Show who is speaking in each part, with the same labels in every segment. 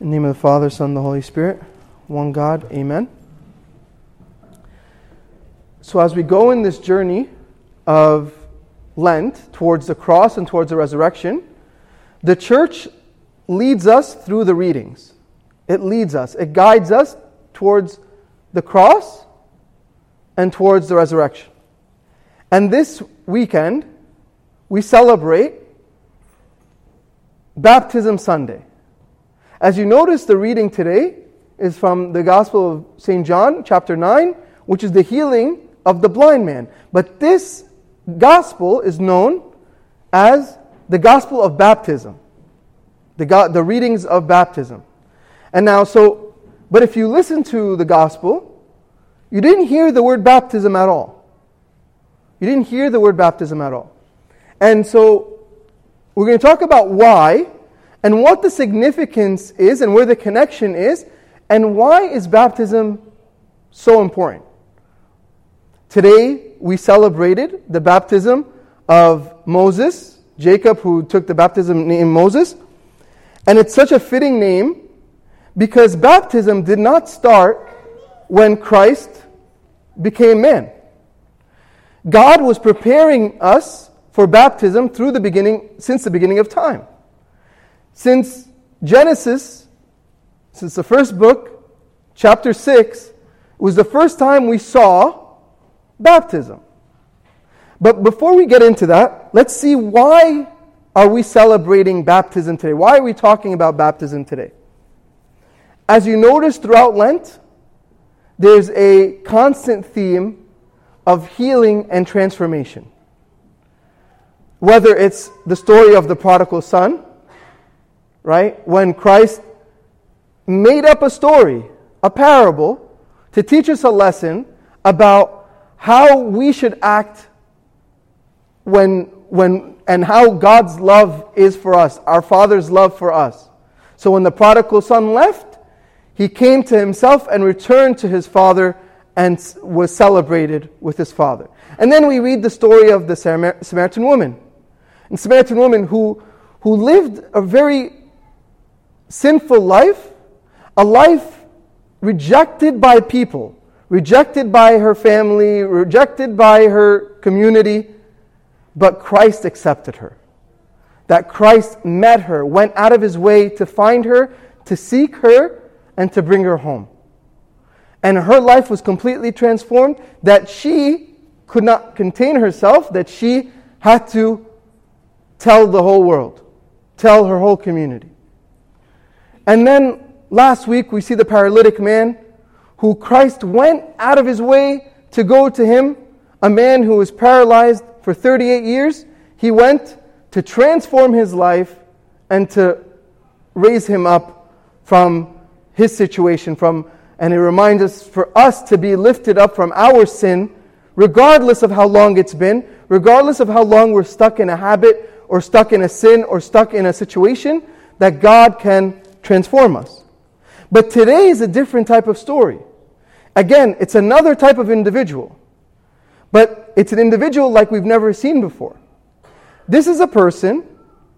Speaker 1: In the name of the Father, Son, and the Holy Spirit, one God, amen. So, as we go in this journey of Lent towards the cross and towards the resurrection, the church leads us through the readings. It leads us, it guides us towards the cross and towards the resurrection. And this weekend, we celebrate Baptism Sunday. As you notice, the reading today is from the Gospel of St. John, chapter 9, which is the healing of the blind man. But this gospel is known as the gospel of baptism, the, go- the readings of baptism. And now, so, but if you listen to the gospel, you didn't hear the word baptism at all. You didn't hear the word baptism at all. And so, we're going to talk about why and what the significance is and where the connection is and why is baptism so important. Today we celebrated the baptism of Moses, Jacob who took the baptism name Moses, and it's such a fitting name because baptism did not start when Christ became man. God was preparing us for baptism through the beginning since the beginning of time. Since Genesis, since the first book, chapter 6, was the first time we saw baptism. But before we get into that, let's see why are we celebrating baptism today? Why are we talking about baptism today? As you notice throughout Lent, there's a constant theme of healing and transformation. Whether it's the story of the prodigal son, right? When Christ made up a story, a parable, to teach us a lesson about how we should act when, when, and how God's love is for us, our Father's love for us. So when the prodigal son left, he came to himself and returned to his father and was celebrated with his father. And then we read the story of the Samaritan woman. And Samaritan woman who, who lived a very sinful life, a life rejected by people, rejected by her family, rejected by her community, but Christ accepted her. That Christ met her, went out of his way to find her, to seek her, and to bring her home. And her life was completely transformed, that she could not contain herself, that she had to tell the whole world, tell her whole community. And then last week we see the paralytic man who Christ went out of his way to go to him, a man who was paralyzed for 38 years. He went to transform his life and to raise him up from his situation from and it reminds us for us to be lifted up from our sin regardless of how long it's been regardless of how long we're stuck in a habit or stuck in a sin or stuck in a situation that God can transform us. But today is a different type of story. Again, it's another type of individual, but it's an individual like we've never seen before. This is a person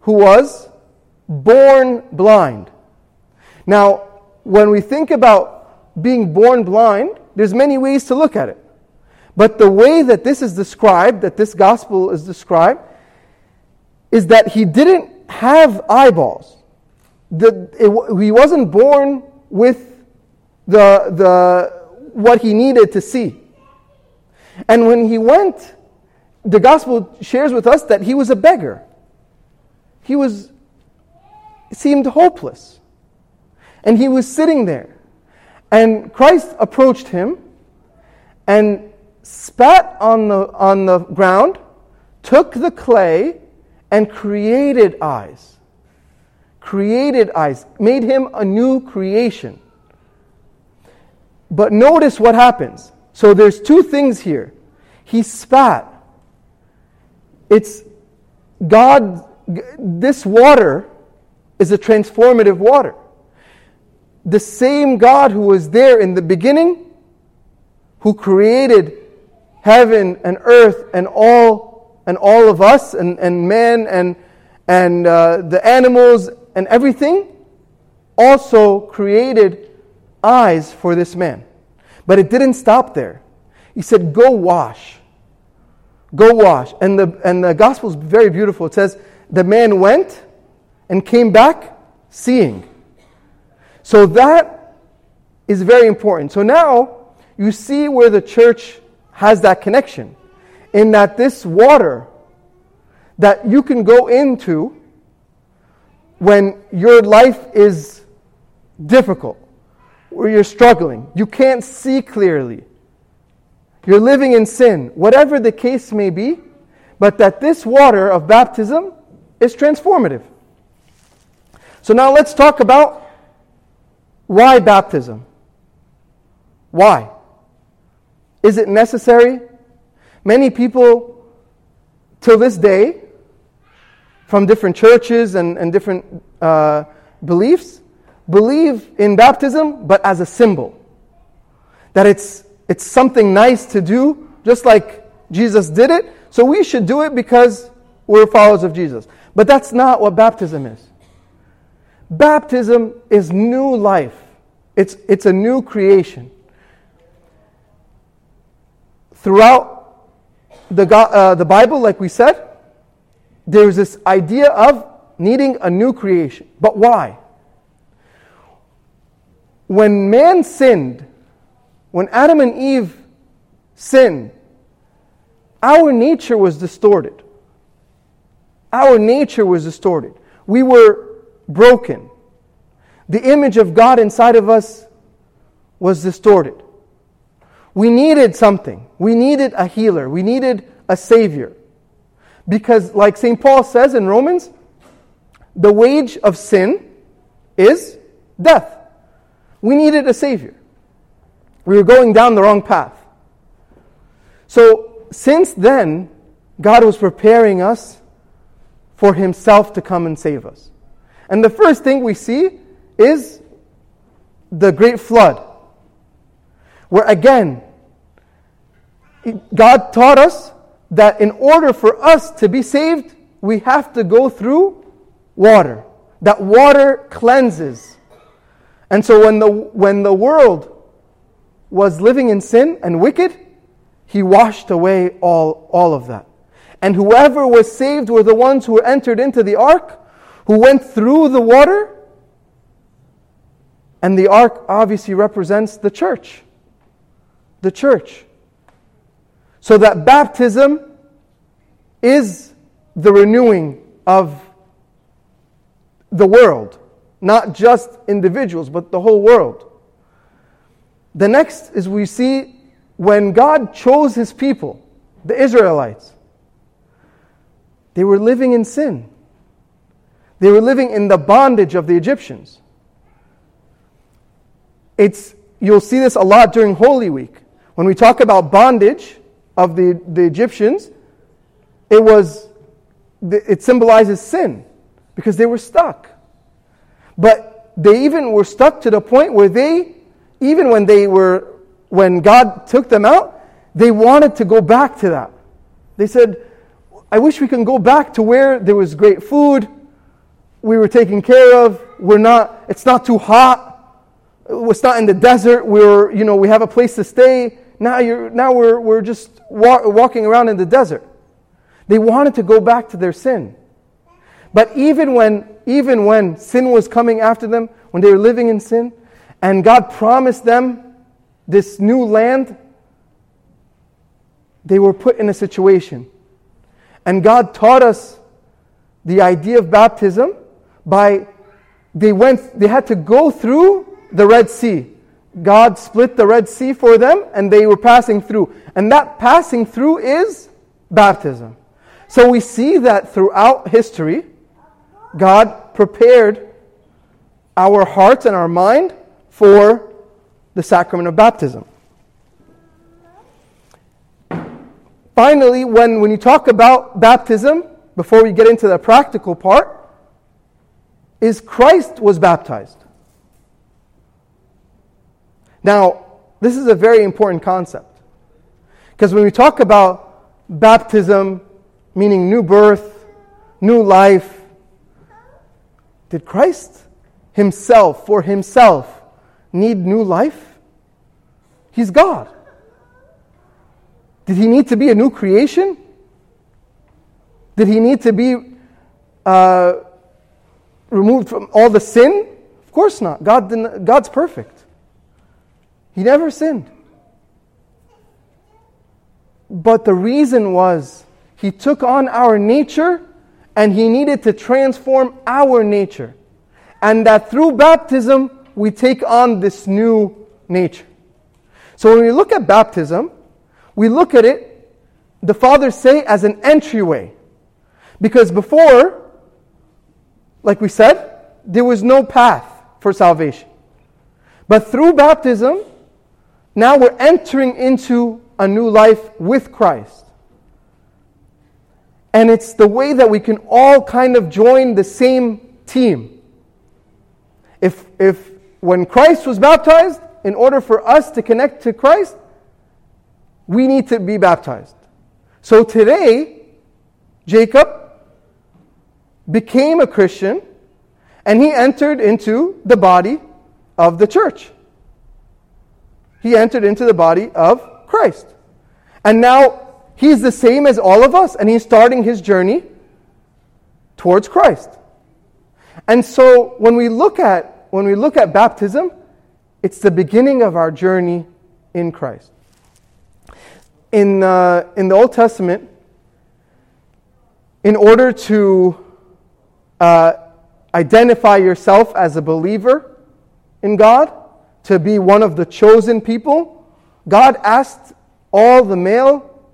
Speaker 1: who was born blind. Now, when we think about being born blind, there's many ways to look at it. But the way that this is described, that this gospel is described, is that he didn't have eyeballs the, it, he wasn't born with the, the, what he needed to see. And when he went, the gospel shares with us that he was a beggar. He was, seemed hopeless. And he was sitting there. And Christ approached him and spat on the, on the ground, took the clay, and created eyes created eyes, made him a new creation. But notice what happens. So there's two things here. He spat. It's God, this water is a transformative water. The same God who was there in the beginning, who created heaven and earth and all and all of us and, and man and and uh, the animals and everything, also created eyes for this man. But it didn't stop there. He said, Go wash. Go wash. And the, and the gospel is very beautiful. It says, The man went and came back seeing. So that is very important. So now you see where the church has that connection. In that this water that you can go into when your life is difficult, where you're struggling, you can't see clearly, you're living in sin, whatever the case may be, but that this water of baptism is transformative. So now let's talk about why baptism. Why? Is it necessary? Many people, till this day, from different churches and, and different uh, beliefs, believe in baptism, but as a symbol. That it's, it's something nice to do, just like Jesus did it. So we should do it because we're followers of Jesus. But that's not what baptism is. Baptism is new life, it's, it's a new creation. Throughout the, uh, the Bible, like we said, there's this idea of needing a new creation. But why? When man sinned, when Adam and Eve sinned, our nature was distorted. Our nature was distorted. We were broken. The image of God inside of us was distorted. We needed something. We needed a healer. We needed a savior. Because, like St. Paul says in Romans, the wage of sin is death. We needed a savior. We were going down the wrong path. So, since then, God was preparing us for Himself to come and save us. And the first thing we see is the great flood, where again, God taught us that in order for us to be saved, we have to go through water. That water cleanses. And so when the, when the world was living in sin and wicked, he washed away all, all of that. And whoever was saved were the ones who entered into the ark who went through the water. And the ark obviously represents the church. The church. So that baptism is the renewing of the world, not just individuals, but the whole world. The next is we see when God chose his people, the Israelites, they were living in sin. They were living in the bondage of the Egyptians. It's, you'll see this a lot during Holy Week. When we talk about bondage of the, the Egyptians, it was it symbolizes sin because they were stuck. But they even were stuck to the point where they, even when they were, when God took them out, they wanted to go back to that. They said, I wish we can go back to where there was great food, we were taken care of. We're not, it's not too hot. It's not in the desert. We're, you know, we have a place to stay. Now, you're, now we're, we're just walk, walking around in the desert. They wanted to go back to their sin. But even when, even when sin was coming after them, when they were living in sin, and God promised them this new land, they were put in a situation. And God taught us the idea of baptism by they went they had to go through the Red Sea. God split the Red Sea for them and they were passing through. And that passing through is baptism. So we see that throughout history, God prepared our hearts and our mind for the sacrament of baptism. Finally, when, when you talk about baptism, before we get into the practical part, is Christ was baptized. Now, this is a very important concept. Because when we talk about baptism, meaning new birth, new life, did Christ himself, for himself, need new life? He's God. Did he need to be a new creation? Did he need to be uh, removed from all the sin? Of course not. God God's perfect. He never sinned. But the reason was he took on our nature and he needed to transform our nature. And that through baptism, we take on this new nature. So when we look at baptism, we look at it, the fathers say, as an entryway. Because before, like we said, there was no path for salvation. But through baptism, now we're entering into a new life with Christ. And it's the way that we can all kind of join the same team. If, if when Christ was baptized, in order for us to connect to Christ, we need to be baptized. So today, Jacob became a Christian and he entered into the body of the church. He entered into the body of Christ. And now he's the same as all of us and he's starting his journey towards Christ. And so when we look at when we look at baptism, it's the beginning of our journey in Christ in, uh, in the Old Testament, in order to uh, identify yourself as a believer in God, to be one of the chosen people, God asked all the male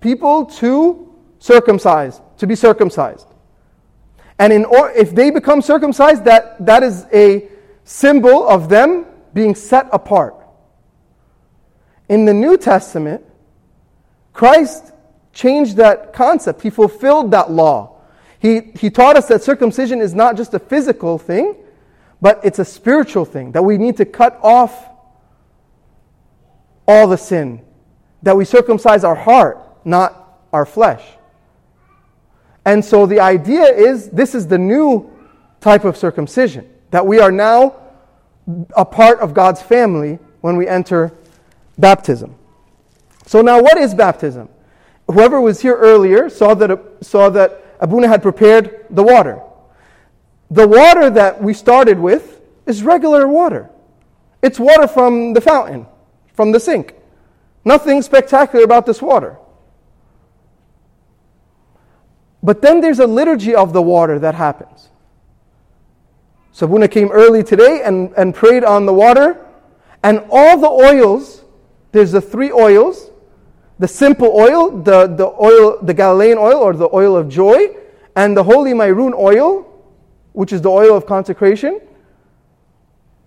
Speaker 1: people to circumcise, to be circumcised. And in or, if they become circumcised, that, that is a symbol of them being set apart. In the New Testament, Christ changed that concept. He fulfilled that law. He, he taught us that circumcision is not just a physical thing, but it's a spiritual thing, that we need to cut off all the sin, that we circumcise our heart, not our flesh. And so the idea is this is the new type of circumcision, that we are now a part of God's family when we enter baptism. So now what is baptism? Whoever was here earlier saw that, saw that Abuna had prepared the water. The water that we started with is regular water. It's water from the fountain, from the sink. Nothing spectacular about this water. But then there's a liturgy of the water that happens. So Abuna came early today and, and prayed on the water, and all the oils there's the three oils the simple oil, the, the oil, the Galilean oil or the oil of joy, and the holy Myron oil, which is the oil of consecration.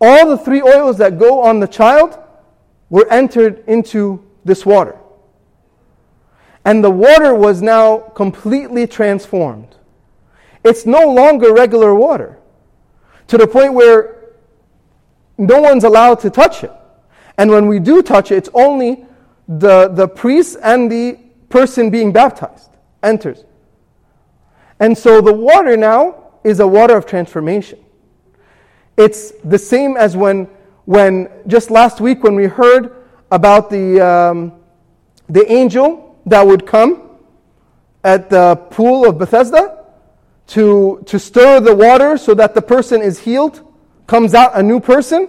Speaker 1: All the three oils that go on the child were entered into this water. And the water was now completely transformed. It's no longer regular water to the point where no one's allowed to touch it. And when we do touch it, it's only the, the priest and the person being baptized enters. And so the water now is a water of transformation. It's the same as when, when just last week when we heard about the, um, the angel that would come at the pool of Bethesda to, to stir the water so that the person is healed, comes out a new person.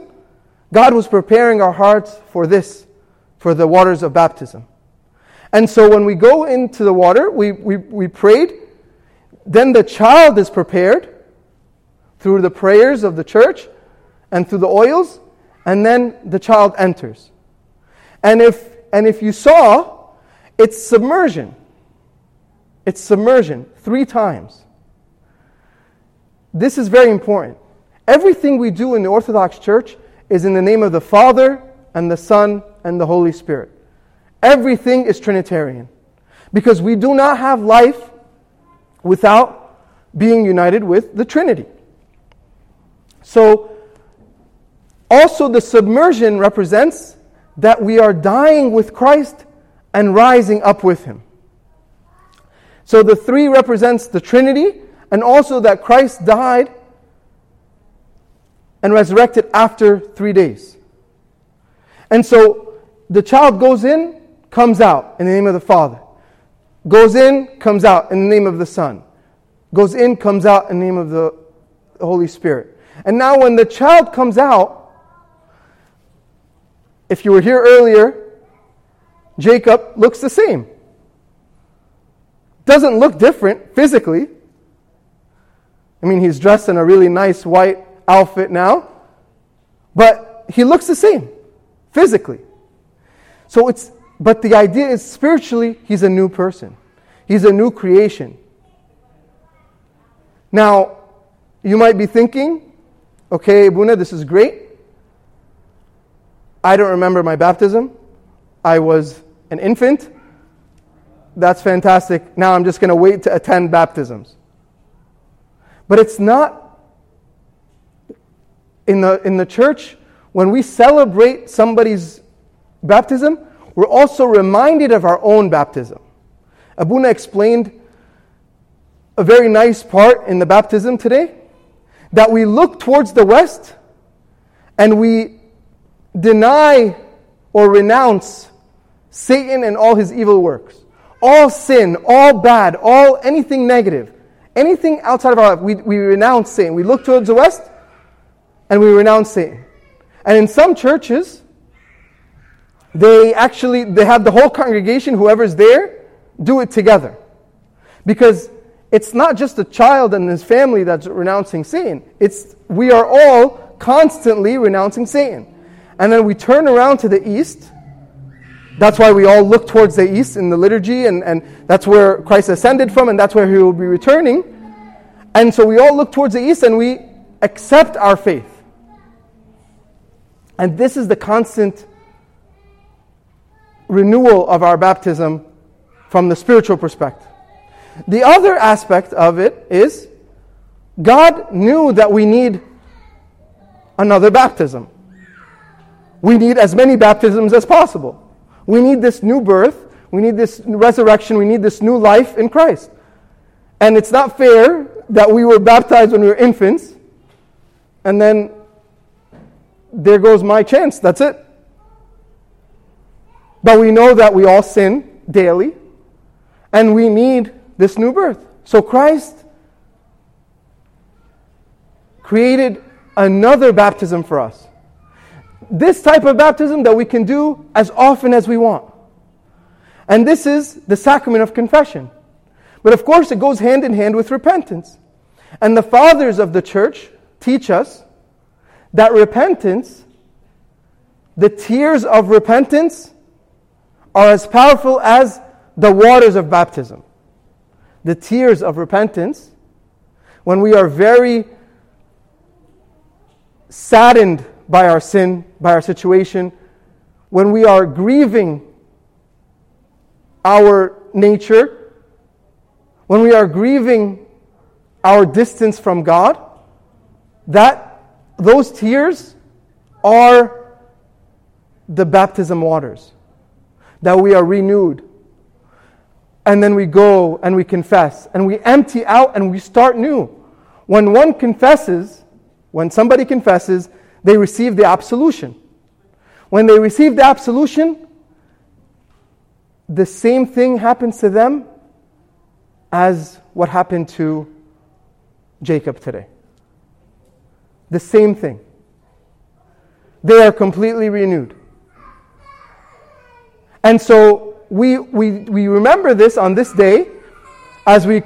Speaker 1: God was preparing our hearts for this, for the waters of baptism. And so when we go into the water, we, we, we prayed, then the child is prepared through the prayers of the church and through the oils, and then the child enters. And if, and if you saw, it's submersion. It's submersion three times. This is very important. Everything we do in the Orthodox Church is in the name of the Father and the Son and the Holy Spirit. Everything is Trinitarian. Because we do not have life without being united with the Trinity. So, also the submersion represents that we are dying with Christ and rising up with Him. So the three represents the Trinity and also that Christ died and resurrected after three days. And so the child goes in, comes out in the name of the Father. Goes in, comes out in the name of the Son. Goes in, comes out in the name of the Holy Spirit. And now, when the child comes out, if you were here earlier, Jacob looks the same. Doesn't look different physically. I mean, he's dressed in a really nice white outfit now, but he looks the same physically. So it's, but the idea is spiritually, he's a new person, he's a new creation. Now, you might be thinking, okay, Buna, this is great. I don't remember my baptism. I was an infant. That's fantastic. Now I'm just going to wait to attend baptisms. But it's not in the, in the church, when we celebrate somebody's baptism, we're also reminded of our own baptism. Abuna explained a very nice part in the baptism today that we look towards the west and we deny or renounce Satan and all his evil works. All sin, all bad, all anything negative, anything outside of our life, we, we renounce Satan. We look towards the west and we renounce Satan. And in some churches, they actually they have the whole congregation, whoever's there, do it together. Because it's not just a child and his family that's renouncing Satan. It's we are all constantly renouncing Satan. And then we turn around to the east. That's why we all look towards the east in the liturgy, and, and that's where Christ ascended from, and that's where he will be returning. And so we all look towards the east and we accept our faith. And this is the constant renewal of our baptism from the spiritual perspective. The other aspect of it is God knew that we need another baptism. We need as many baptisms as possible. We need this new birth. We need this resurrection. We need this new life in Christ. And it's not fair that we were baptized when we were infants and then there goes my chance. That's it. But we know that we all sin daily and we need this new birth. So Christ created another baptism for us. This type of baptism that we can do as often as we want. And this is the sacrament of confession. But of course, it goes hand in hand with repentance. And the fathers of the church teach us that repentance, the tears of repentance, are as powerful as the waters of baptism the tears of repentance, when we are very saddened by our sin, by our situation, when we are grieving our nature, when we are grieving our distance from God, that those tears are the baptism waters. That we are renewed, and then we go and we confess and we empty out and we start new. When one confesses, when somebody confesses, they receive the absolution. When they receive the absolution, the same thing happens to them as what happened to Jacob today. The same thing. They are completely renewed. And so we, we, we remember this on this day as we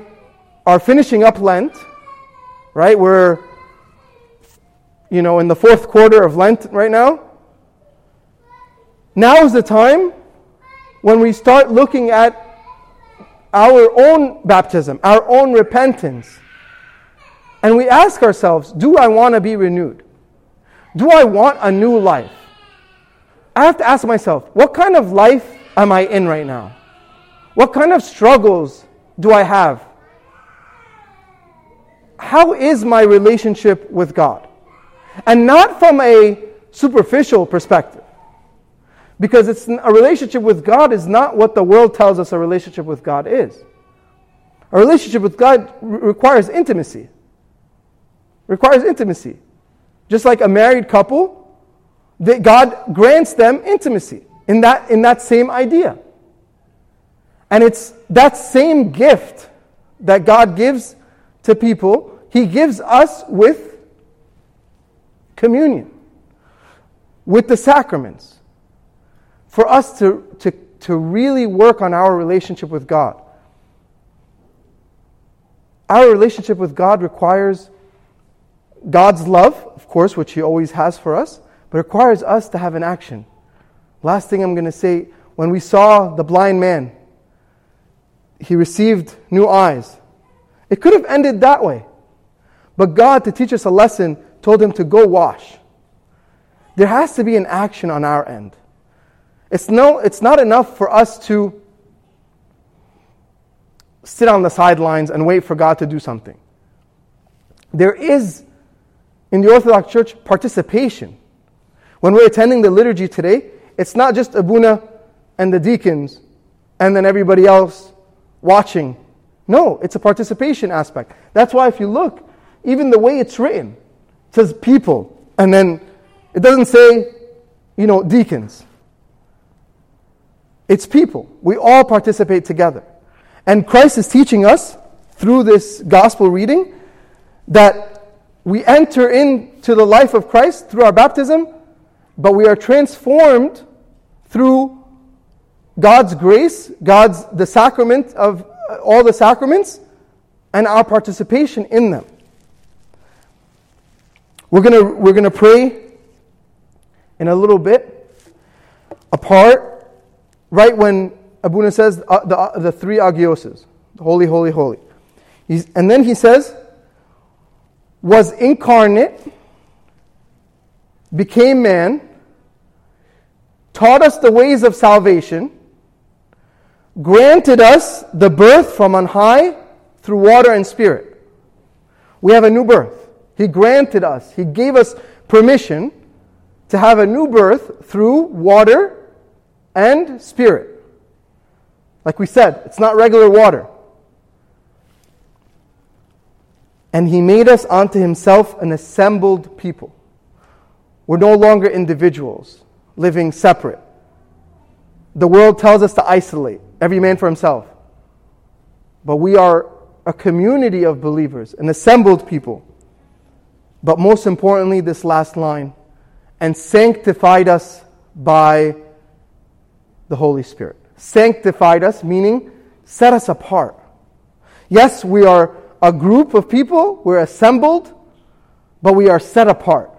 Speaker 1: are finishing up Lent, right? We're, you know, in the fourth quarter of Lent right now. Now is the time when we start looking at our own baptism, our own repentance. And we ask ourselves, do I want to be renewed? Do I want a new life? I have to ask myself, what kind of life am I in right now? What kind of struggles do I have? How is my relationship with God? And not from a superficial perspective. Because it's a relationship with God is not what the world tells us a relationship with God is. A relationship with God requires intimacy. Requires intimacy. just like a married couple, that God grants them intimacy in that, in that same idea. And it's that same gift that God gives to people, He gives us with communion, with the sacraments, for us to, to, to really work on our relationship with God. Our relationship with God requires God's love, of course, which He always has for us, but requires us to have an action. Last thing I'm going to say when we saw the blind man, he received new eyes. It could have ended that way. But God, to teach us a lesson, told him to go wash. There has to be an action on our end. It's, no, it's not enough for us to sit on the sidelines and wait for God to do something. There is, in the Orthodox Church, participation. When we're attending the liturgy today, it's not just Abuna and the deacons and then everybody else watching. No, it's a participation aspect. That's why if you look, even the way it's written, it says people, and then it doesn't say, you know, deacons. It's people. We all participate together. And Christ is teaching us through this gospel reading that we enter into the life of Christ through our baptism but we are transformed through God's grace, God's the sacrament of uh, all the sacraments, and our participation in them. We're gonna we're gonna pray in a little bit apart, right when Abuna says uh, the, uh, the three agioses, holy, holy, holy. He's, and then he says, was incarnate, became man, taught us the ways of salvation, granted us the birth from on high through water and spirit. We have a new birth. He granted us, He gave us permission to have a new birth through water and spirit. Like we said, it's not regular water. And He made us unto Himself an assembled people. We're no longer individuals living separate. The world tells us to isolate, every man for himself. But we are a community of believers, an assembled people. But most importantly, this last line and sanctified us by the Holy Spirit. Sanctified us, meaning set us apart. Yes, we are a group of people, we're assembled, but we are set apart.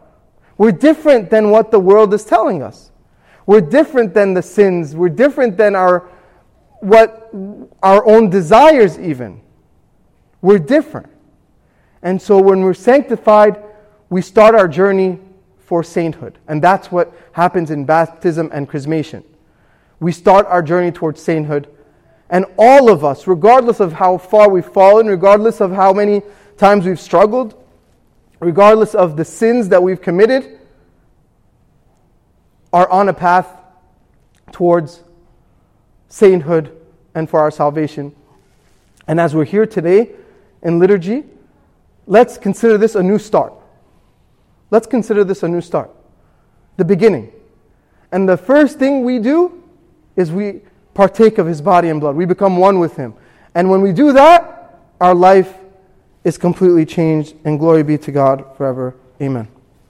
Speaker 1: We're different than what the world is telling us. We're different than the sins. We're different than our what our own desires even. We're different. And so when we're sanctified, we start our journey for sainthood. And that's what happens in baptism and chrismation. We start our journey towards sainthood. And all of us, regardless of how far we've fallen, regardless of how many times we've struggled, regardless of the sins that we've committed, are on a path towards sainthood and for our salvation. And as we're here today in liturgy, let's consider this a new start. Let's consider this a new start, the beginning. And the first thing we do is we partake of his body and blood. We become one with him. And when we do that, our life is completely changed, and glory be to God forever. Amen.